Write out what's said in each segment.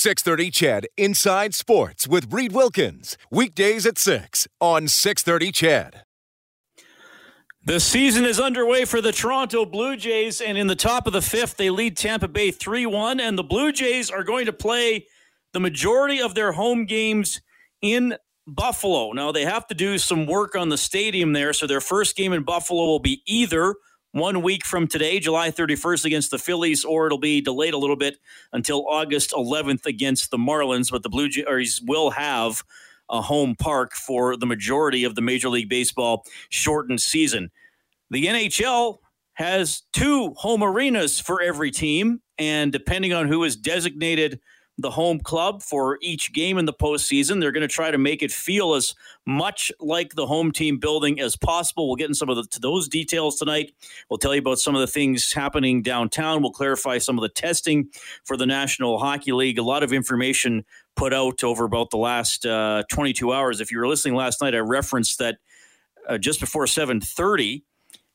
630 CHED Inside Sports with Reid Wilkins. Weekdays at 6 on 630 CHED. The season is underway for the Toronto Blue Jays, and in the top of the fifth, they lead Tampa Bay 3 1. And the Blue Jays are going to play the majority of their home games in Buffalo. Now, they have to do some work on the stadium there, so their first game in Buffalo will be either one week from today, July 31st against the Phillies, or it'll be delayed a little bit until August 11th against the Marlins. But the Blue Jays will have a home park for the majority of the Major League Baseball shortened season. The NHL has two home arenas for every team, and depending on who is designated the home club for each game in the postseason. They're going to try to make it feel as much like the home team building as possible. We'll get into some of the, those details tonight. We'll tell you about some of the things happening downtown. We'll clarify some of the testing for the National Hockey League. A lot of information put out over about the last uh, 22 hours. If you were listening last night, I referenced that uh, just before 7:30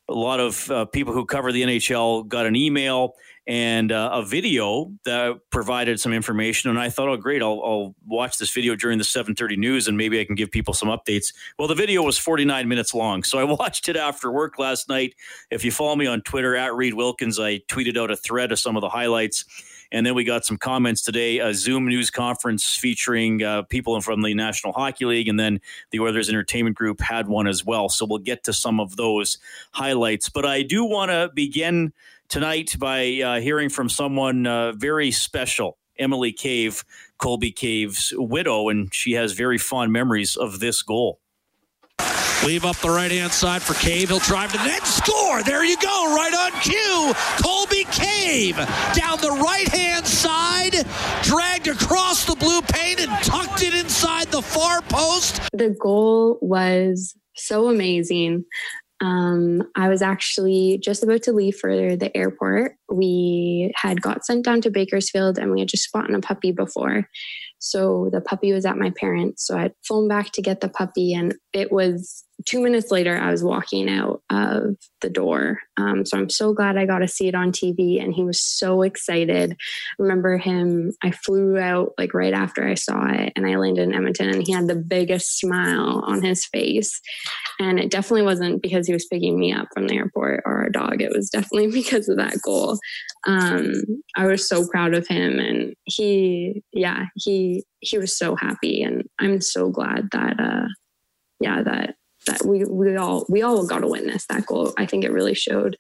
a lot of uh, people who cover the NHL got an email and uh, a video that provided some information. And I thought, oh, great, I'll, I'll, watch this video during the 7:30 news, and maybe I can give people some updates. Well, the video was 49 minutes long, so I watched it after work last night. If you follow me on Twitter at Reid Wilkins, I tweeted out a thread of some of the highlights. And then we got some comments today, a Zoom news conference featuring uh, people from the National Hockey League, and then the Oilers Entertainment Group had one as well. So we'll get to some of those highlights. But I do want to begin tonight by uh, hearing from someone uh, very special, Emily Cave, Colby Cave's widow, and she has very fond memories of this goal. Leave up the right hand side for Cave. He'll drive to the net, score. There you go, right on cue. Colby Cave down the right hand side, dragged across the blue paint and tucked it inside the far post. The goal was so amazing. Um, I was actually just about to leave for the airport. We had got sent down to Bakersfield and we had just bought a puppy before. So the puppy was at my parents. So I'd flown back to get the puppy and it was two minutes later, I was walking out of the door. Um, so I'm so glad I got to see it on TV, and he was so excited. I remember him, I flew out like right after I saw it, and I landed in Edmonton, and he had the biggest smile on his face. And it definitely wasn't because he was picking me up from the airport or our dog. It was definitely because of that goal. Um, I was so proud of him, and he, yeah, he he was so happy, and I'm so glad that, uh, yeah, that that we we all we all got to witness that goal. I think it really showed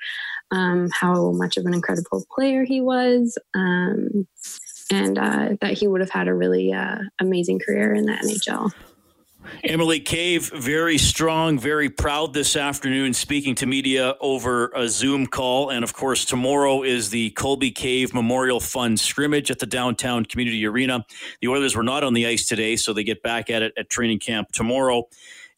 um, how much of an incredible player he was, um, and uh, that he would have had a really uh, amazing career in the NHL. Emily Cave, very strong, very proud this afternoon, speaking to media over a Zoom call. And of course, tomorrow is the Colby Cave Memorial Fund scrimmage at the downtown community arena. The Oilers were not on the ice today, so they get back at it at training camp tomorrow.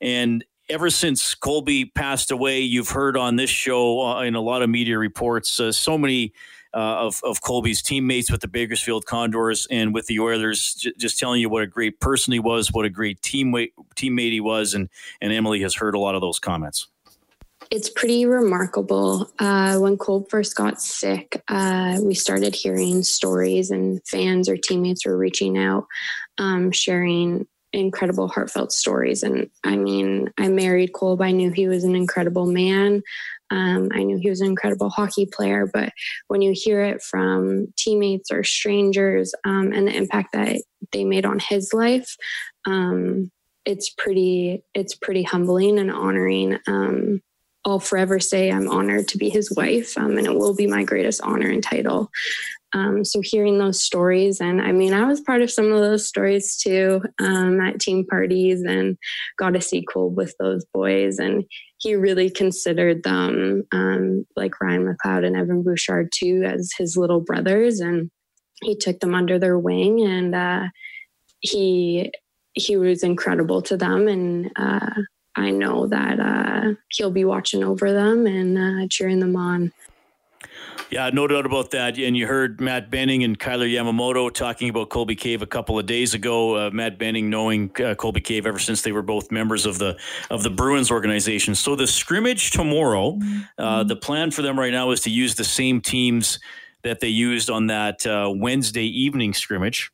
And ever since Colby passed away, you've heard on this show uh, in a lot of media reports uh, so many uh, of, of Colby's teammates with the Bakersfield Condors and with the Oilers, j- just telling you what a great person he was, what a great teammate teammate he was, and and Emily has heard a lot of those comments. It's pretty remarkable. Uh, when Colby first got sick, uh, we started hearing stories, and fans or teammates were reaching out, um, sharing incredible heartfelt stories and i mean i married Colby. i knew he was an incredible man um, i knew he was an incredible hockey player but when you hear it from teammates or strangers um, and the impact that they made on his life um, it's pretty it's pretty humbling and honoring um, I'll forever say I'm honored to be his wife, um, and it will be my greatest honor and title. Um, so hearing those stories, and I mean, I was part of some of those stories too um, at team parties, and got see Cole with those boys, and he really considered them, um, like Ryan McLeod and Evan Bouchard too, as his little brothers, and he took them under their wing, and uh, he he was incredible to them, and uh, I know that uh, he'll be watching over them and uh, cheering them on. Yeah, no doubt about that. And you heard Matt Benning and Kailer Yamamoto talking about Colby Cave a couple of days ago. Uh, Matt Benning knowing uh, Colby Cave ever since they were both members of the of the Bruins organization. So the scrimmage tomorrow, uh, the plan for them right now is to use the same teams that they used on that uh, Wednesday evening scrimmage.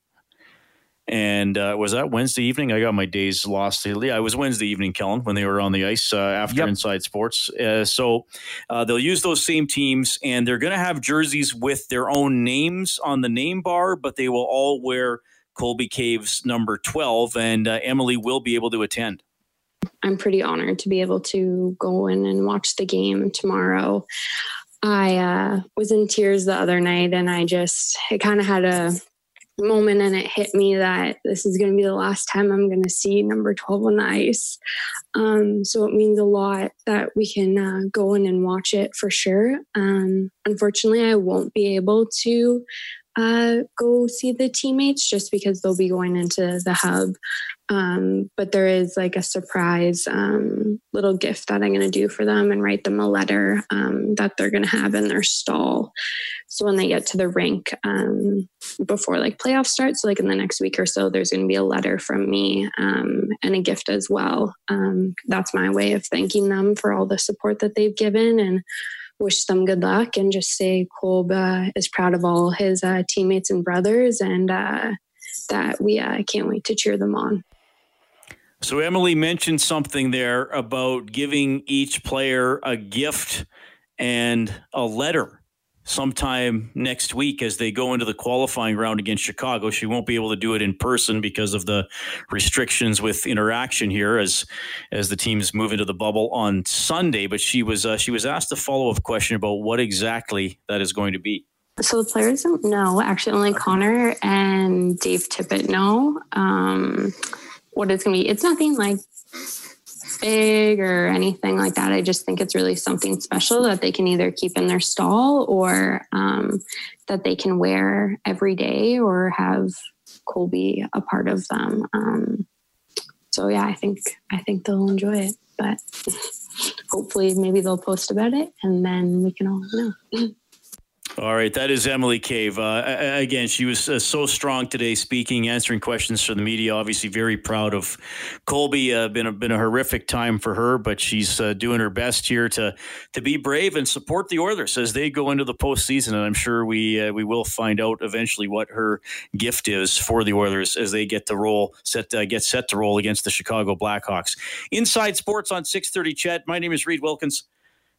And uh, was that Wednesday evening? I got my days lost. Yeah, it was Wednesday evening, Kellen, when they were on the ice uh, after yep. Inside Sports. Uh, so uh, they'll use those same teams, and they're going to have jerseys with their own names on the name bar, but they will all wear Colby Cave's number 12, and uh, Emily will be able to attend. I'm pretty honored to be able to go in and watch the game tomorrow. I uh, was in tears the other night, and I just, it kind of had a moment and it hit me that this is going to be the last time I'm going to see number 12 on the ice. Um, so it means a lot that we can uh, go in and watch it for sure. Um, unfortunately, I won't be able to uh, go see the teammates just because they'll be going into the hub. Um, but there is like a surprise um, little gift that I'm going to do for them and write them a letter um, that they're going to have in their stall. So when they get to the rink um, before like playoff starts, so like in the next week or so, there's going to be a letter from me um, and a gift as well. Um, that's my way of thanking them for all the support that they've given and wish them good luck and just say Kolb uh, is proud of all his uh, teammates and brothers and uh, that we uh, can't wait to cheer them on. So, Emily mentioned something there about giving each player a gift and a letter sometime next week as they go into the qualifying round against Chicago. She won't be able to do it in person because of the restrictions with interaction here as as the teams move into the bubble on Sunday. But she was uh, she was asked a follow up question about what exactly that is going to be. So the players don't know. Actually, only Connor and Dave Tippett know um, what it's going to be. It's nothing like big or anything like that. I just think it's really something special that they can either keep in their stall or um, that they can wear every day or have Colby a part of them. Um, so yeah, I think I think they'll enjoy it, but hopefully maybe they'll post about it and then we can all know. All right, that is Emily Cave. Uh, again, she was uh, so strong today, speaking, answering questions for the media. Obviously, very proud of Colby. Uh, been a, been a horrific time for her, but she's uh, doing her best here to to be brave and support the Oilers as they go into the postseason. And I'm sure we uh, we will find out eventually what her gift is for the Oilers as they get to roll set uh, get set to roll against the Chicago Blackhawks. Inside Sports on 6:30. CHED, my name is Reid Wilkins.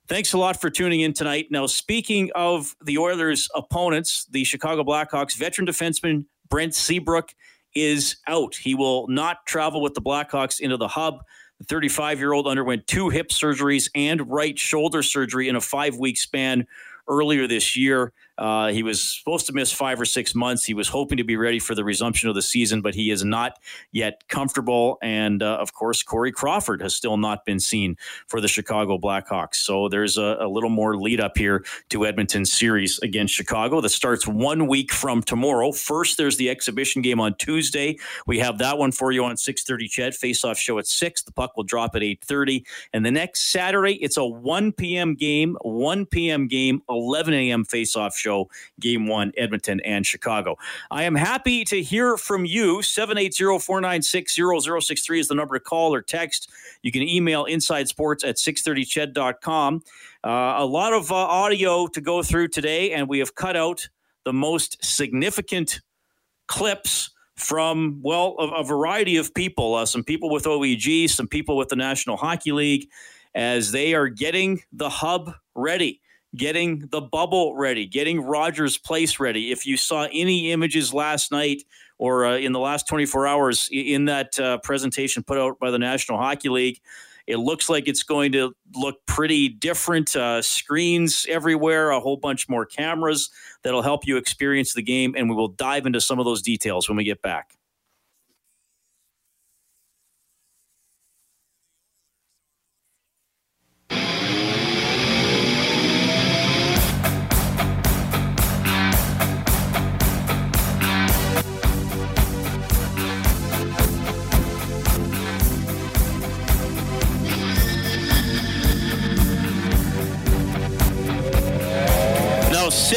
Thanks a lot for tuning in tonight. Now, speaking of the Oilers' opponents, the Chicago Blackhawks veteran defenseman Brent Seabrook is out. He will not travel with the Blackhawks into the hub. The 35 year old underwent two hip surgeries and right shoulder surgery in a five week span earlier this year. Uh, he was supposed to miss five or six months. He was hoping to be ready for the resumption of the season, but he is not yet comfortable. And uh, of course, Corey Crawford has still not been seen for the Chicago Blackhawks. So there's a, a little more lead up here to Edmonton's series against Chicago that starts one week from tomorrow. First, there's the exhibition game on Tuesday. We have that one for you on 6:30. Ched face-off show at six. The puck will drop at 8:30, and the next Saturday it's a 1 p.m. game. 1 p.m. game. 11 a.m. face-off show, game one, Edmonton and Chicago. I am happy to hear from you. 780 496 0063 is the number to call or text. You can email insidesports at 630ched.com. Uh, a lot of uh, audio to go through today, and we have cut out the most significant clips from, well, a, a variety of people. Uh, some people with OEG, some people with the National Hockey League, as they are getting the hub ready getting the bubble ready, getting Rogers Place ready. If you saw any images last night or uh, in the last 24 hours in that uh, presentation put out by the National Hockey League, it looks like it's going to look pretty different. Uh, screens everywhere, a whole bunch more cameras that'll help you experience the game, and we will dive into some of those details when we get back.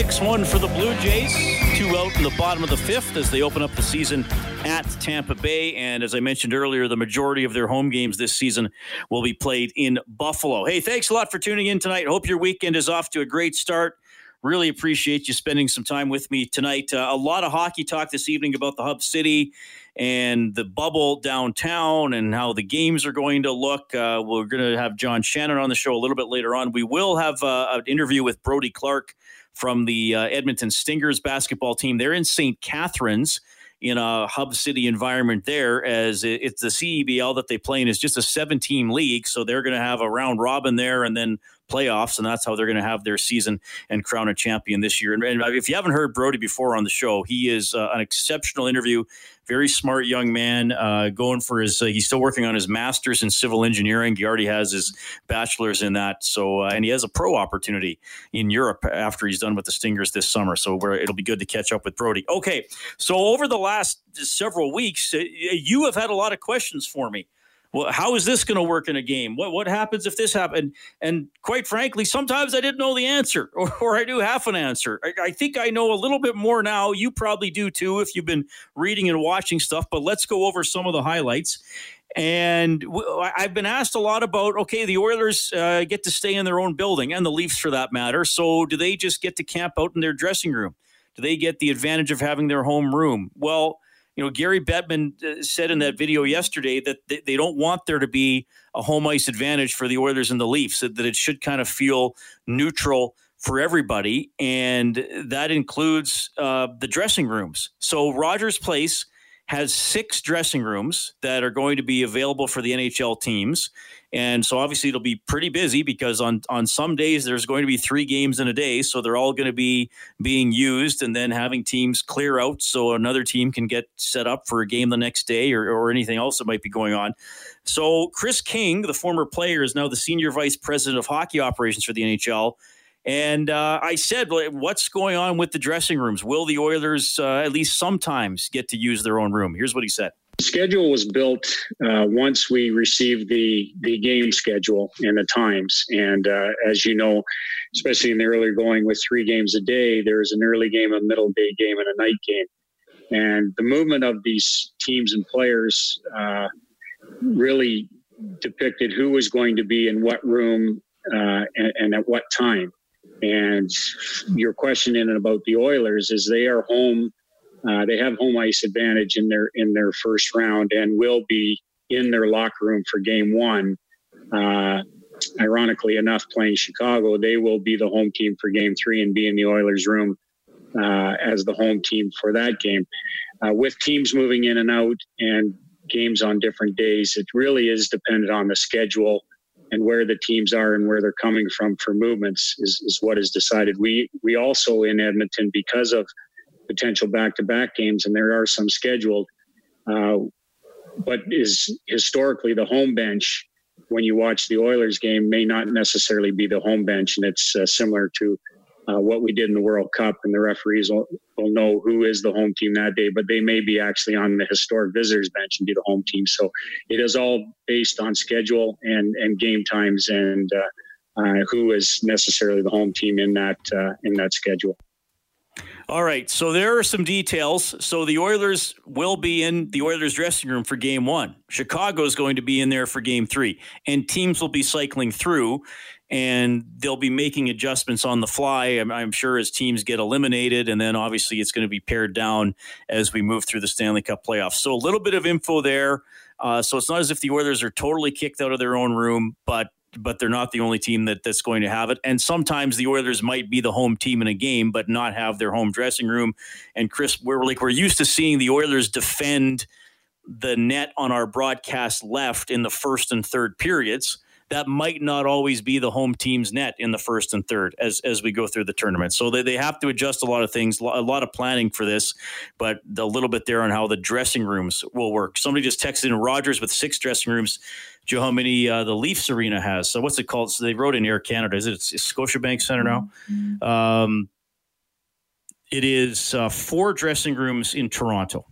6 1 for the Blue Jays. Two out in the bottom of the fifth as they open up the season at Tampa Bay. And as I mentioned earlier, the majority of their home games this season will be played in Buffalo. Hey, thanks a lot for tuning in tonight. Hope your weekend is off to a great start. Really appreciate you spending some time with me tonight. Uh, a lot of hockey talk this evening about the Hub City and the bubble downtown and how the games are going to look. Uh, we're going to have John Shannon on the show a little bit later on. We will have uh, an interview with Brody Clark from the uh, Edmonton Stingers basketball team. They're in St. Catharines in a hub city environment there as it's the CEBL that they play in is just a seven team league. So they're going to have a round robin there and then playoffs, and that's how they're going to have their season and crown a champion this year. And, and if you haven't heard Brody before on the show, he is uh, an exceptional interview. Very smart young man, uh, going for his. Uh, he's still working on his master's in civil engineering. He already has his bachelor's in that. So, uh, and he has a pro opportunity in Europe after he's done with the Stingers this summer. So, it'll be good to catch up with Brody. Okay, so over the last several weeks, uh, you have had a lot of questions for me well, how is this going to work in a game? What what happens if this happened? And quite frankly, sometimes I didn't know the answer, or, or I knew half an answer. I, I, think I know a little bit more now. You probably do too if you've been reading and watching stuff. But let's go over some of the highlights. And w- I've been asked a lot about okay, the Oilers uh, get to stay in their own building, and the Leafs for that matter. So do they just get to camp out in their dressing room? Do they get the advantage of having their home room? Well you know, Gary Bettman uh, said in that video yesterday that they don't want there to be a home ice advantage for the Oilers and the Leafs, that it should kind of feel neutral for everybody. And that includes uh, the dressing rooms. So Rogers Place has six dressing rooms that are going to be available for the NHL teams. And so obviously it'll be pretty busy because on on some days there's going to be three games in a day, so they're all going to be being used and then having teams clear out so another team can get set up for a game the next day or, or anything else that might be going on. So Kris King, the former player, is now the senior vice president of hockey operations for the NHL. And uh, I said, what's going on with the dressing rooms? Will the Oilers uh, at least sometimes get to use their own room? Here's what he said. The schedule was built uh, once we received the the game schedule and the times. And uh, as you know, especially in the earlier going with three games a day, there is an early game, a middle day game, and a night game. And the movement of these teams and players uh, really depicted who was going to be in what room uh, and, and at what time. And your question in and about the Oilers is they are home uh, they have home ice advantage in their in their first round and will be in their locker room for game one. Uh, ironically enough, playing Chicago, they will be the home team for game three and be in the Oilers' room uh, as the home team for that game. Uh, with teams moving in and out and games on different days, it really is dependent on the schedule and where the teams are and where they're coming from for movements is, is what is decided. We we also in Edmonton because of potential back-to-back games, and there are some scheduled. Uh, but is historically the home bench when you watch the Oilers game may not necessarily be the home bench, and it's uh, similar to uh, what we did in the World Cup, and the referees will, know who is the home team that day, but they may be actually on the historic visitors bench and be the home team. So it is all based on schedule and and game times and uh, uh, who is necessarily the home team in that uh, in that schedule. All right, so there are some details. So the Oilers will be in the Oilers dressing room for game one. Chicago is going to be in there for game three, and teams will be cycling through, and they'll be making adjustments on the fly. I'm, I'm sure as teams get eliminated, and then obviously it's going to be pared down as we move through the Stanley Cup playoffs. So a little bit of info there. Uh, so it's not as if the Oilers are totally kicked out of their own room, but but they're not the only team that, that's going to have it. And sometimes the Oilers might be the home team in a game, but not have their home dressing room. And Chris, we're like we're used to seeing the Oilers defend the net on our broadcast left in the first and third periods that might not always be the home team's net in the first and third as as we go through the tournament. So they, they have to adjust a lot of things, a lot of planning for this, but a little bit there on how the dressing rooms will work. Somebody just texted in Rogers with six dressing rooms. Know how many uh, the Leafs arena has? So what's it called? So they wrote in Air Canada. Is it it's Scotiabank Center now? Mm-hmm. Um, it is uh, four dressing rooms in Toronto.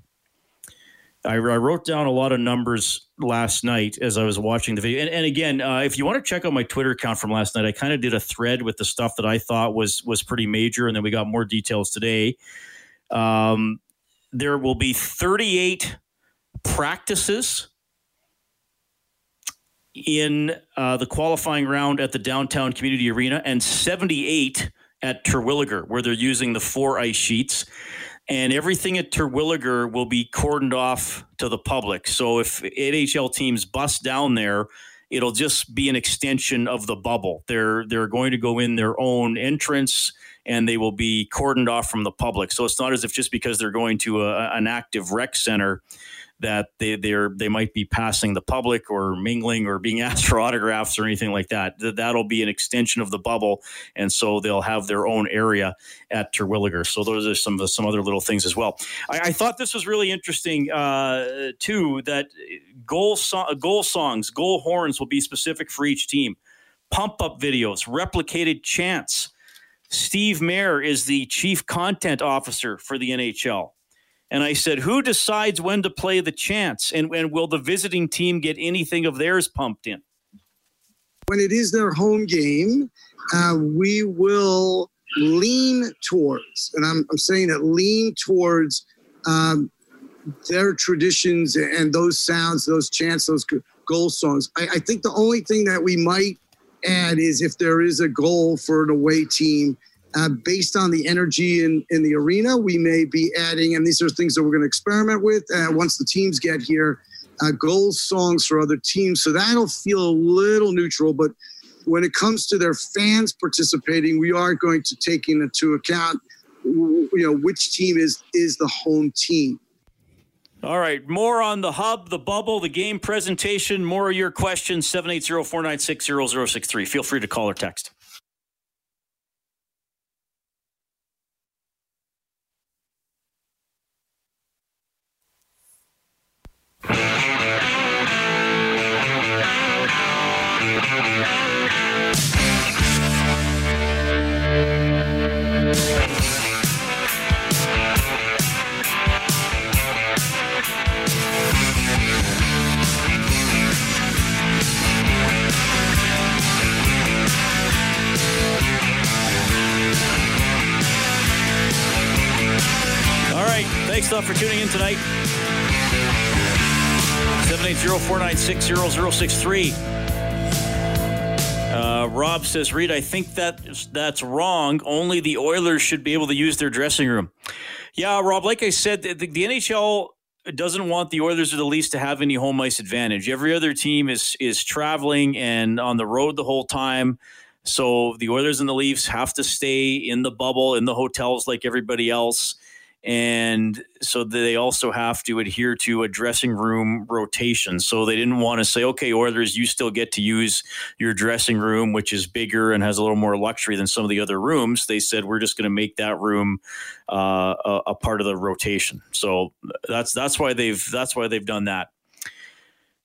I, I, wrote down a lot of numbers last night as I was watching the video. And, and again, uh, if you want to check out my Twitter account from last night, I kind of did a thread with the stuff that I thought was was pretty major, and then we got more details today. Um, there will be 38 practices in uh, the qualifying round at the downtown community arena and 78 at Terwillegar, where they're using the four ice sheets. And everything at Terwillegar will be cordoned off to the public. So if NHL teams bust down there, it'll just be an extension of the bubble. They're they're going to go in their own entrance and they will be cordoned off from the public. So it's not as if just because they're going to a, an active rec center that they they're they might be passing the public or mingling or being asked for autographs or anything like that. That'll be an extension of the bubble, and so they'll have their own area at Terwillegar. So those are some some other little things as well. I, I thought this was really interesting uh, too. That goal so- goal songs, goal horns will be specific for each team. Pump up videos, replicated chants. Steve Mayer is the chief content officer for the NHL. And I said, Who decides when to play the chants? And, and will the visiting team get anything of theirs pumped in? When it is their home game, uh, we will lean towards, and I'm, I'm saying that lean towards um, their traditions and those sounds, those chants, those goal songs. I, I think the only thing that we might add is if there is a goal for an away team uh, based on the energy in, in the arena, we may be adding, and these are things that we're going to experiment with uh, once the teams get here, uh, goals, songs for other teams. So that'll feel a little neutral. But when it comes to their fans participating, we are going to take into account, you know, which team is is the home team. All right. More on the hub, the bubble, the game presentation. More of your questions. 780 496 0063. Feel free to call or text. For tuning in tonight. 780-496-0063. Uh, Rob says, Reid, I think that that's wrong. Only the Oilers should be able to use their dressing room. Yeah, Rob, like I said, the, the, the NHL doesn't want the Oilers or the Leafs to have any home ice advantage. Every other team is is traveling and on the road the whole time. So the Oilers and the Leafs have to stay in the bubble in the hotels like everybody else and so they also have to adhere to a dressing room rotation. So they didn't want to say, okay, Oilers, you still get to use your dressing room, which is bigger and has a little more luxury than some of the other rooms. They said we're just going to make that room uh, a, a part of the rotation. So that's that's why they've that's why they've done that.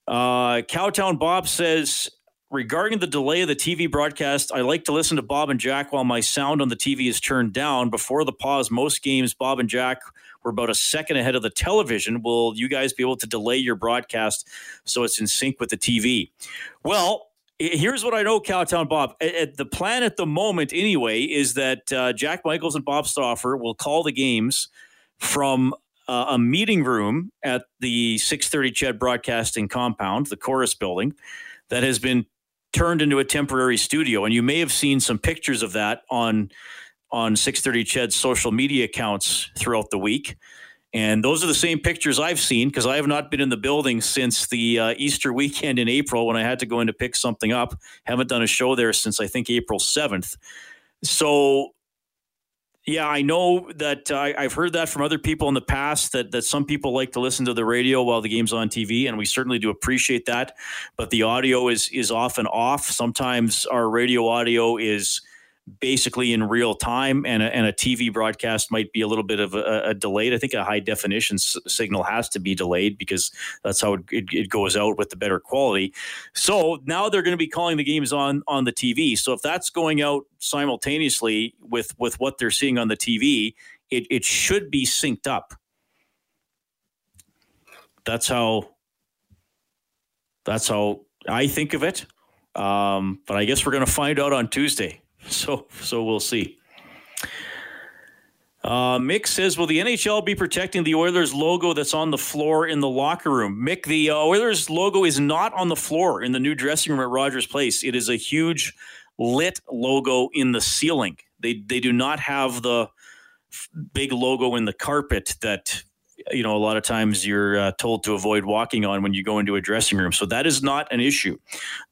Uh, Cowtown Bob says regarding the delay of the TV broadcast, I like to listen to Bob and Jack while my sound on the TV is turned down. Before the pause, most games, Bob and Jack were about a second ahead of the television. Will you guys be able to delay your broadcast so it's in sync with the TV? Well, here's what I know, Cowtown Bob. At the plan at the moment, anyway, is that uh, Jack Michaels and Bob Stauffer will call the games from uh, a meeting room at the 630 CHED Broadcasting Compound, the Corus Building, that has been turned into a temporary studio. And you may have seen some pictures of that on on 630 Ched's social media accounts throughout the week. And those are the same pictures I've seen because I have not been in the building since the uh, Easter weekend in April when I had to go in to pick something up. Haven't done a show there since I think April 7th. So yeah, I know that uh, I've heard that from other people in the past that that some people like to listen to the radio while the game's on TV, and we certainly do appreciate that. But the audio is is often off. Sometimes our radio audio is basically in real time, and a, and a TV broadcast might be a little bit of a, a delayed. I think a high definition s- signal has to be delayed because that's how it, it, it, goes out with the better quality. So now they're going to be calling the games on on the TV. So if that's going out simultaneously with with what they're seeing on the TV, it, it should be synced up. That's how. That's how I think of it. Um, but I guess we're going to find out on Tuesday. So so we'll see. Uh, Mick says, "Will the NHL be protecting the Oilers logo that's on the floor in the locker room?" Mick, the uh, Oilers logo is not on the floor in the new dressing room at Rogers Place. It is a huge lit logo in the ceiling. They they do not have the big logo in the carpet that you know a lot of times you're uh, told to avoid walking on when you go into a dressing room. So that is not an issue.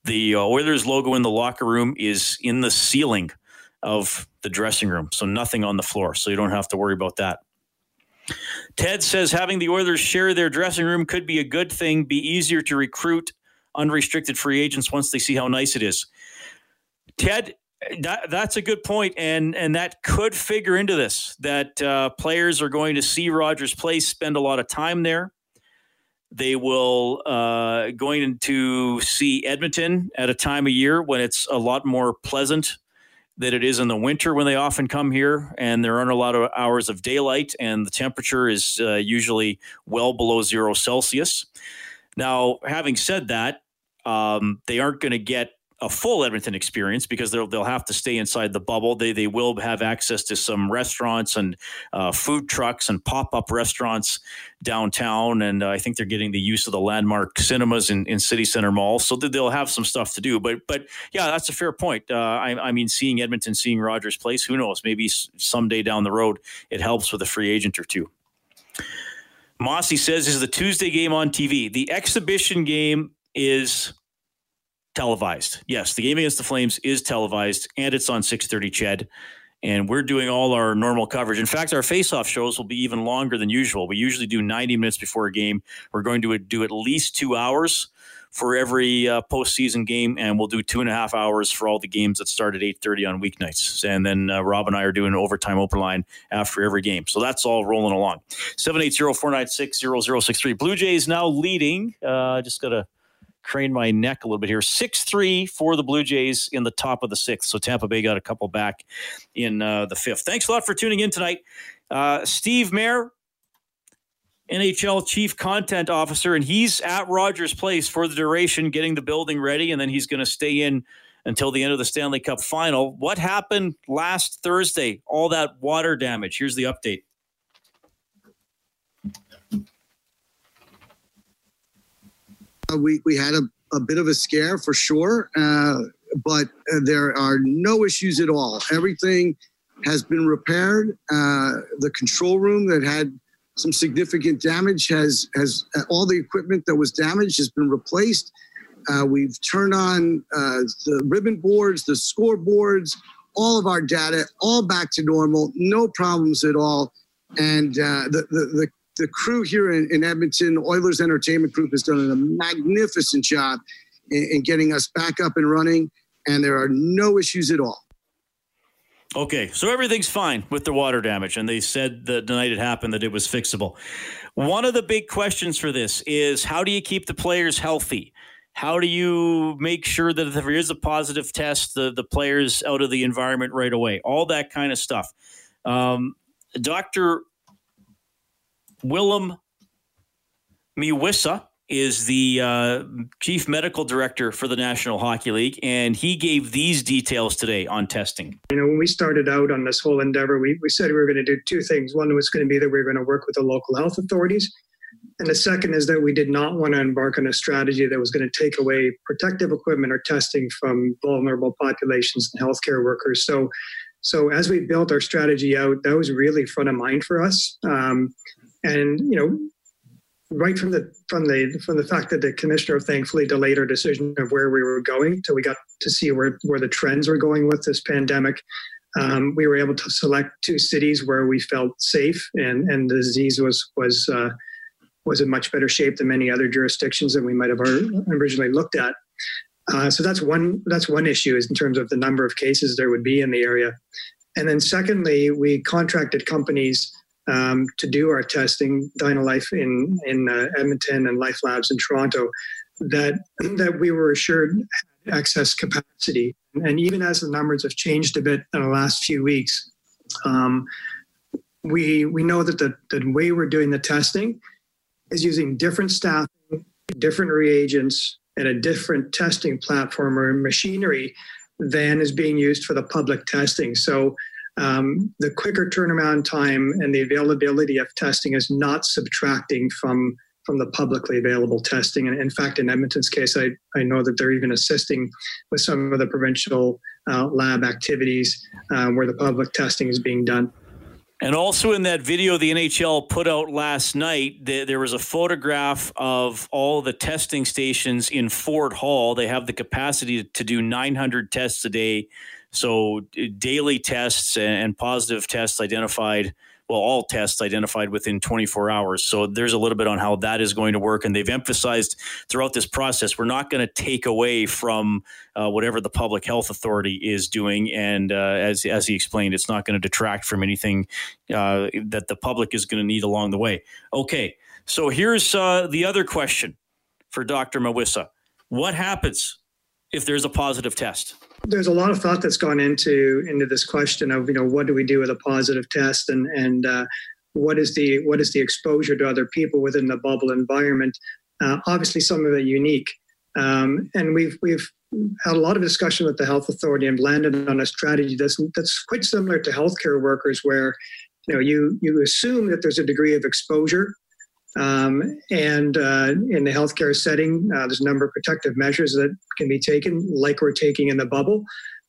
The uh, Oilers logo in the locker room is in the ceiling of the dressing room, so nothing on the floor. So you don't have to worry about that. Ted says having the Oilers share their dressing room could be a good thing, be easier to recruit unrestricted free agents once they see how nice it is. Ted, that, that's a good point, and and that could figure into this. That uh, players are going to see Rogers Place, spend a lot of time there. They will uh, going to see Edmonton at a time of year when it's a lot more pleasant than it is in the winter when they often come here, and there aren't a lot of hours of daylight, and the temperature is uh, usually well below zero Celsius. Now, having said that, um, they aren't going to get a full Edmonton experience because they'll they'll have to stay inside the bubble. They they will have access to some restaurants and uh, food trucks and pop up restaurants downtown, and uh, I think they're getting the use of the landmark cinemas in, in City Center Mall, so they'll have some stuff to do. But but yeah, that's a fair point. Uh, I, I mean, seeing Edmonton, seeing Rogers Place, who knows? Maybe someday down the road, it helps with a free agent or two. Mossy says is the Tuesday game on TV. The exhibition game is televised. Yes, the game against the Flames is televised, and it's on 6:30. Ched, and we're doing all our normal coverage. In fact, our face-off shows will be even longer than usual. We usually do 90 minutes before a game. We're going to do at least two hours for every uh, postseason game, and we'll do two and a half hours for all the games that start at 8:30 on weeknights. And then uh, Rob and I are doing an overtime open line after every game. So that's all rolling along. 780-496-0063. Blue Jays now leading. Uh, just got to crane my neck a little bit here. 6 3 for the Blue Jays in the top of the sixth. So Tampa Bay got a couple back in uh, the fifth. Thanks a lot for tuning in tonight. Uh, Steve Mayer, NHL Chief Content Officer, and he's at Rogers Place for the duration, getting the building ready, and then he's going to stay in until the end of the Stanley Cup final. What happened last Thursday? All that water damage. Here's the update. We, we had a, a bit of a scare for sure, uh, but uh, there are no issues at all. Everything has been repaired. Uh, the control room that had some significant damage has has uh, all the equipment that was damaged has been replaced. Uh, we've turned on the ribbon boards, the scoreboards, all of our data, all back to normal. No problems at all. And the, the, the the crew here in, in, Edmonton, Oilers Entertainment Group, has done a magnificent job in, in getting us back up and running, and there are no issues at all. Okay, so everything's fine with the water damage, and they said that the night it happened that it was fixable. One of the big questions for this is how do you keep the players healthy? How do you make sure that if there is a positive test, the, the players out of the environment right away? All that kind of stuff. Um, Dr. Willem Meeuwisse is the uh, chief medical director for the National Hockey League, and he gave these details today on testing. You know, when we started out on this whole endeavor, we, we said we were going to do two things. One was going to be that we were going to work with the local health authorities. And the second is that we did not want to embark on a strategy that was going to take away protective equipment or testing from vulnerable populations and healthcare workers. So, so as we built our strategy out, that was really front of mind for us. Um, and you know right from the from the from the fact that the commissioner thankfully delayed our decision of where we were going till we got to see where where the trends were going with this pandemic um, we were able to select two cities where we felt safe and and the disease was was uh, was in much better shape than many other jurisdictions that we might have originally looked at. Uh, so that's one that's one issue is in terms of the number of cases there would be in the area. And then secondly we contracted companies um, to do our testing, Dynalife in in uh, Edmonton and Life Labs in Toronto, that that we were assured had excess capacity. And even as the numbers have changed a bit in the last few weeks, um, we we know that the, the way we're doing the testing is using different staffing, different reagents, and a different testing platform or machinery than is being used for the public testing. So um, the quicker turnaround time and the availability of testing is not subtracting from from the publicly available testing. And in fact, in Edmonton's case, I, I know that they're even assisting with some of the provincial uh, lab activities uh, where the public testing is being done. And also in that video the NHL put out last night, there was a photograph of all the testing stations in Fort Hall. They have the capacity to do 900 tests a day. So daily tests and positive tests identified well, all tests identified within 24 hours. So there's a little bit on how that is going to work. And they've emphasized throughout this process, we're not going to take away from uh, whatever the public health authority is doing. And uh, as, as he explained, it's not going to detract from anything uh, that the public is going to need along the way. Okay. So here's uh, the other question for Dr. Meeuwisse. What happens if there's a positive test? there's a lot of thought that's gone into into this question of you know what do we do with a positive test and and uh, what is the what is the exposure to other people within the bubble environment uh, obviously some of it unique um, and we've we've had a lot of discussion with the health authority and landed on a strategy that's that's quite similar to healthcare workers where you know you you assume that there's a degree of exposure um, and uh, in the healthcare setting, uh, there's a number of protective measures that can be taken, like we're taking in the bubble.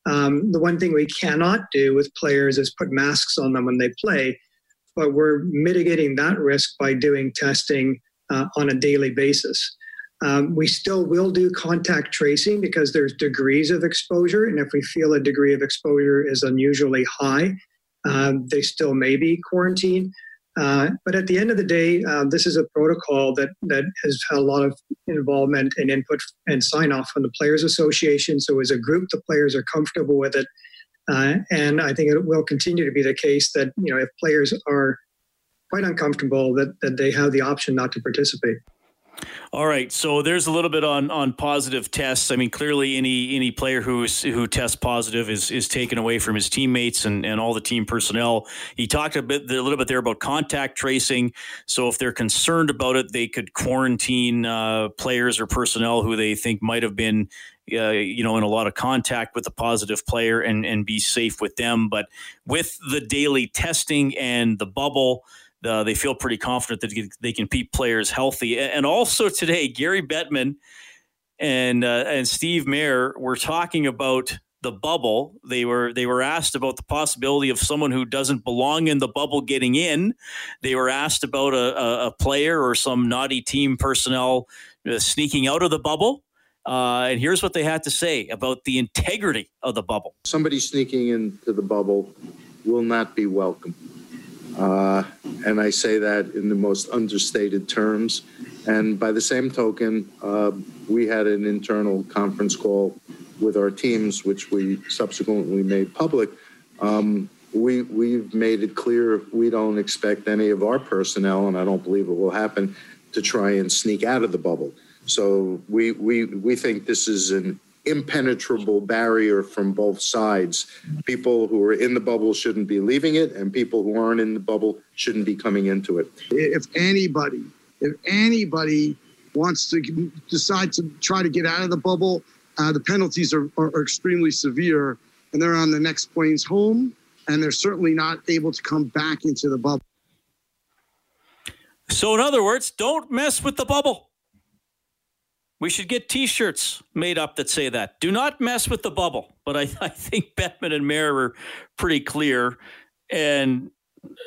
Um, the one thing we cannot do with players is put masks on them when they play, but we're mitigating that risk by doing testing uh, on a daily basis. Um, we still will do contact tracing because there's degrees of exposure, and if we feel a degree of exposure is unusually high, um, they still may be quarantined. Uh, but at the end of the day, uh, this is a protocol that that has had a lot of involvement and input and sign off from the Players Association. So as a group, the players are comfortable with it, uh, and I think it will continue to be the case that you know if players are quite uncomfortable, that that they have the option not to participate. All right, so there's a little bit on on positive tests. I mean, clearly any any player who's who tests positive is is taken away from his teammates and, and all the team personnel. He talked a bit a little bit there about contact tracing. So if they're concerned about it, they could quarantine uh, players or personnel who they think might have been uh, you know, in a lot of contact with a positive player and, and be safe with them. But with the daily testing and the bubble, uh, they feel pretty confident that they can keep players healthy. And also today, Gary Bettman and uh, and Steve Mayer were talking about the bubble. They were they were asked about the possibility of someone who doesn't belong in the bubble getting in. They were asked about a, a, a player or some naughty team personnel uh, sneaking out of the bubble. Uh, and here's what they had to say about the integrity of the bubble. Somebody sneaking into the bubble will not be welcome. Uh, and I say that in the most understated terms. And by the same token, uh, we had an internal conference call with our teams, which we subsequently made public. Um, we, we've made it clear we don't expect any of our personnel, and I don't believe it will happen, to try and sneak out of the bubble. So we, we, we think this is an impenetrable barrier from both sides. People who are in the bubble shouldn't be leaving it, and people who aren't in the bubble shouldn't be coming into it. If anybody, if anybody wants to decide to try to get out of the bubble, uh, the penalties are, are, are extremely severe, and they're on the next planes home, and they're certainly not able to come back into the bubble. So, in other words, don't mess with the bubble. We should get T-shirts made up that say that. Do not mess with the bubble. But I, I think Bettman and Mayer were pretty clear. And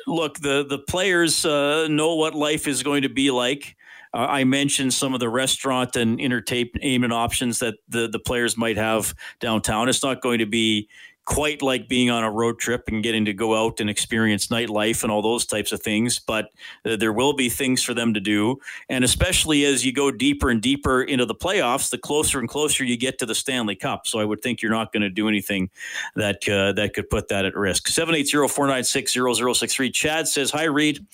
look, the the players uh, know what life is going to be like. Uh, I mentioned some of the restaurant and entertainment options that the the players might have downtown. It's not going to be quite like being on a road trip and getting to go out and experience nightlife and all those types of things, but uh, there will be things for them to do. And especially as you go deeper and deeper into the playoffs, the closer and closer you get to the Stanley Cup. So I would think you're not going to do anything that uh, that could put that at risk. 780-496-0063. Chad says, "Hi Reid."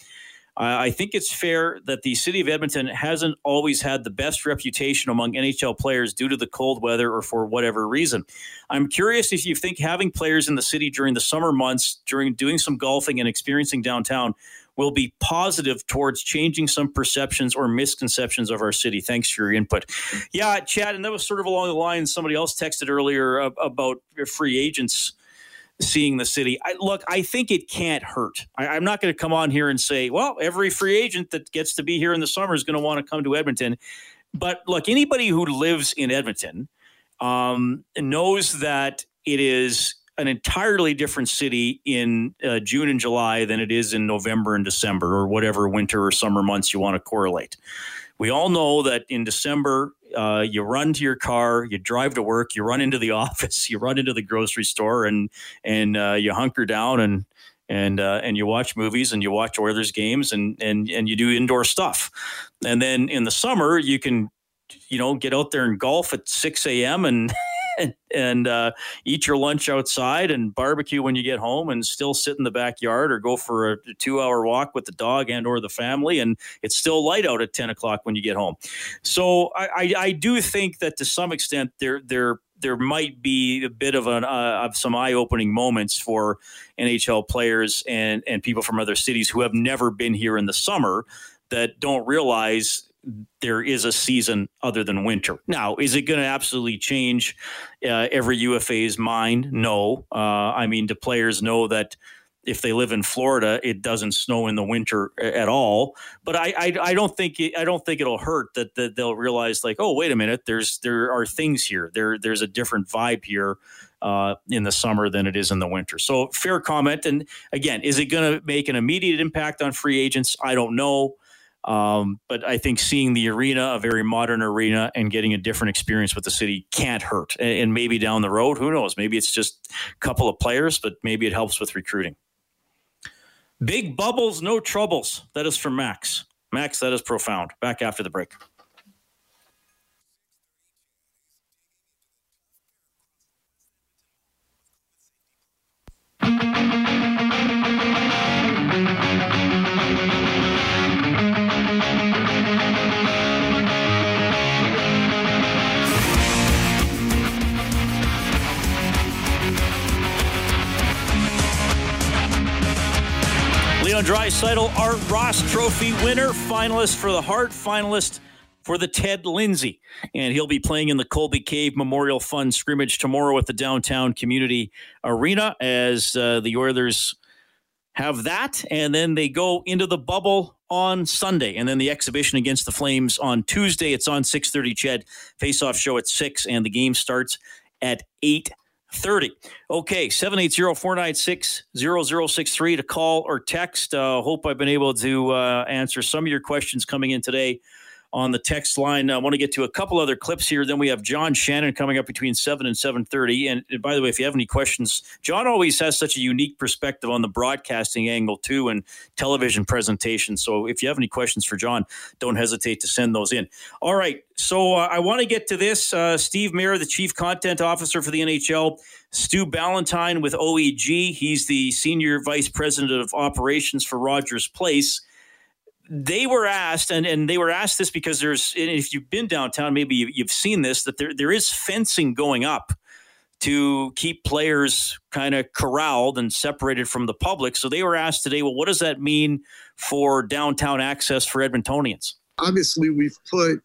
I think it's fair that the city of Edmonton hasn't always had the best reputation among NHL players due to the cold weather or for whatever reason. I'm curious if you think having players in the city during the summer months, during doing some golfing and experiencing downtown, will be positive towards changing some perceptions or misconceptions of our city. Thanks for your input. Yeah, Chad, and that was sort of along the lines somebody else texted earlier uh, about free agents seeing the city. I, look, I think it can't hurt. I, am not going to come on here and say, well, every free agent that gets to be here in the summer is going to want to come to Edmonton. But look, anybody who lives in Edmonton um, knows that it is an entirely different city in uh, June and July than it is in November and December or whatever winter or summer months you want to correlate. We all know that in December, uh, you run to your car, you drive to work, you run into the office, you run into the grocery store, and and uh, you hunker down and and uh, and you watch movies and you watch Oilers games and and and you do indoor stuff. And then in the summer, you can you know get out there and golf at six a.m. and and, and uh, eat your lunch outside and barbecue when you get home and still sit in the backyard or go for a two hour walk with the dog and or the family and it's still light out at 10 o'clock when you get home. So i, I, I do think that to some extent there there there might be a bit of an uh, of some eye opening moments for NHL players and and people from other cities who have never been here in the summer that don't realize there is a season other than winter. Now, is it going to absolutely change uh, every UFA's mind? No. Uh, I mean, do players know that if they live in Florida, it doesn't snow in the winter at all? But I, I, I don't think it, I don't think it'll hurt that, that they'll realize like, oh, wait a minute, there's there are things here. There there's a different vibe here. Uh, in the summer than it is in the winter. So, fair comment. And again, is it going to make an immediate impact on free agents? I don't know. Um, but I think seeing the arena, a very modern arena, and getting a different experience with the city can't hurt. And, maybe down the road, who knows? Maybe it's just a couple of players, but maybe it helps with recruiting. Big bubbles, no troubles. That is from Max. Max, that is profound. Back after the break. Leon Draisaitl, Art Ross Trophy winner, finalist for the Hart, finalist for the Ted Lindsay. And he'll be playing in the Colby Cave Memorial Fund scrimmage tomorrow at the Downtown Community Arena as uh, the Oilers have that. And then they go into the bubble on Sunday. And then the exhibition against the Flames on Tuesday. It's on 6.30 CHED. Face-off show at 6 and the game starts at 8 30. Okay, 780-496-0063 to call or text. Uh, hope I've been able to uh, answer some of your questions coming in today on the text line. I want to get to a couple other clips here. Then we have John Shannon coming up between 7 and 7.30. And, and by the way, if you have any questions, John always has such a unique perspective on the broadcasting angle too and television presentation. So if you have any questions for John, don't hesitate to send those in. All right. So uh, I want to get to this. Uh, Steve Mayer, the chief content officer for the NHL, Stu Ballantyne with OEG. He's the senior vice president of operations for Rogers Place they were asked, and, and they were asked this because there's, if you've been downtown, maybe you've seen this, that there, there is fencing going up to keep players kind of corralled and separated from the public. So they were asked today, well, what does that mean for downtown access for Edmontonians? Obviously, we've put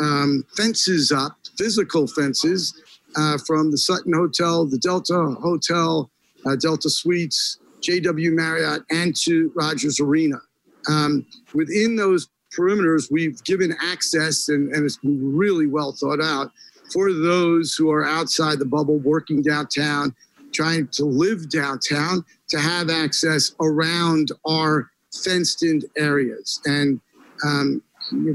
um, fences up, physical fences, uh, from the Sutton Hotel, the Delta Hotel, uh, Delta Suites, JW Marriott, and to Rogers Arena. Um, within those perimeters, we've given access, and, and it's really well thought out for those who are outside the bubble, working downtown, trying to live downtown, to have access around our fenced in areas. And um,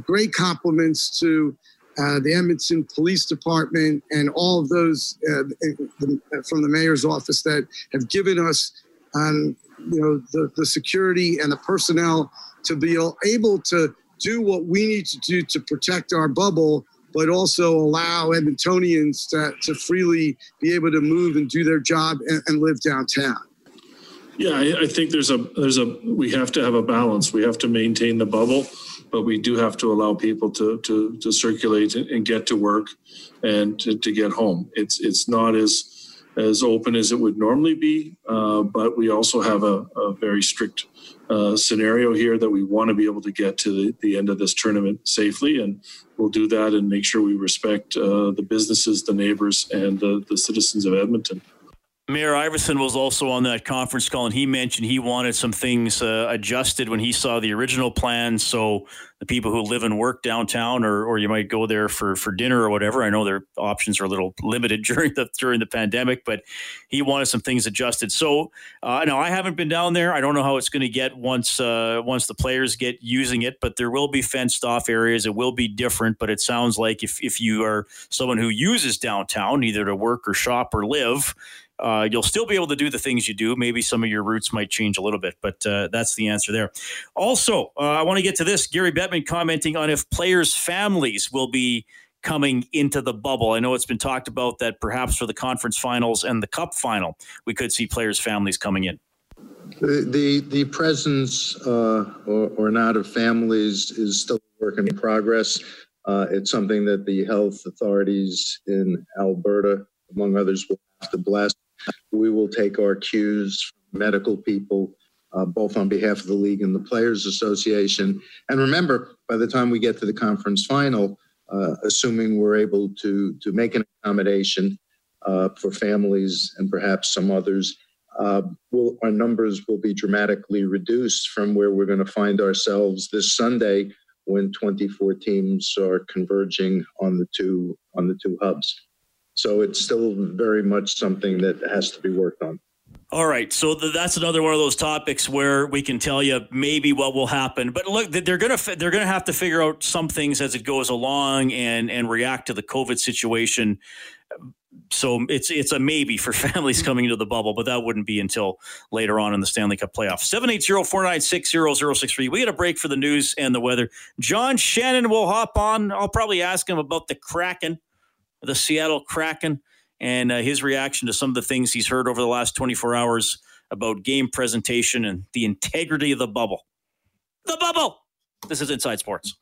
great compliments to uh, the Edmonton Police Department and all of those uh, from the mayor's office that have given us um, you know the, the security and the personnel to be able to do what we need to do to protect our bubble but also allow edmontonians to, to freely be able to move and do their job and, and live downtown. Yeah I, I think there's a there's a we have to have a balance. We have to maintain the bubble but we do have to allow people to to, to circulate and get to work and to, to get home. It's it's not as as open as it would normally be. Uh, but we also have a, a very strict uh, scenario here that we want to be able to get to the, the, end of this tournament safely. And we'll do that and make sure we respect uh, the businesses, the neighbors, and the, the citizens of Edmonton. Mayor Iveson was also on that conference call, and he mentioned he wanted some things uh, adjusted when he saw the original plan. So the people who live and work downtown, or or you might go there for for dinner or whatever. I know their options are a little limited during the during the pandemic, but he wanted some things adjusted. So uh, I haven't been down there. I don't know how it's going to get once uh, once the players get using it, but there will be fenced off areas. It will be different, but it sounds like if if you are someone who uses downtown either to work or shop or live uh, you'll still be able to do the things you do. Maybe some of your routes might change a little bit, but uh, that's the answer there. Also, uh, I want to get to this. Gary Bettman commenting on if players' families will be coming into the bubble. I know it's been talked about that perhaps for the conference finals and the cup final, we could see players' families coming in. The the, the presence uh, or, or, not of families is still a work in progress. Uh, it's something that the health authorities in Alberta, among others, will have to bless. We will take our cues from medical people, uh, both on behalf of the league and the Players Association. And remember, by the time we get to the conference final, uh, assuming we're able to to make an accommodation uh, for families and perhaps some others, uh, will, our numbers will be dramatically reduced from where we're going to find ourselves this Sunday when 24 teams are converging on the two on the two hubs. So it's still very much something that has to be worked on. All right, so th- that's another one of those topics where we can tell you maybe what will happen. But look, they're gonna they're gonna have to figure out some things as it goes along and and react to the COVID situation. So it's it's a maybe for families coming into the bubble, but that wouldn't be until later on in the Stanley Cup playoffs. 780-496-0063. We get a break for the news and the weather. John Shannon will hop on. I'll probably ask him about the Kraken the Seattle Kraken and uh, his reaction to some of the things he's heard over the last 24 hours about game presentation and the integrity of the bubble. The bubble! This is Inside Sports.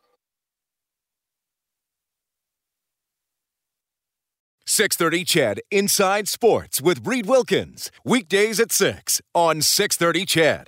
630 CHED Inside Sports with Reid Wilkins. Weekdays at 6 on 630 CHED.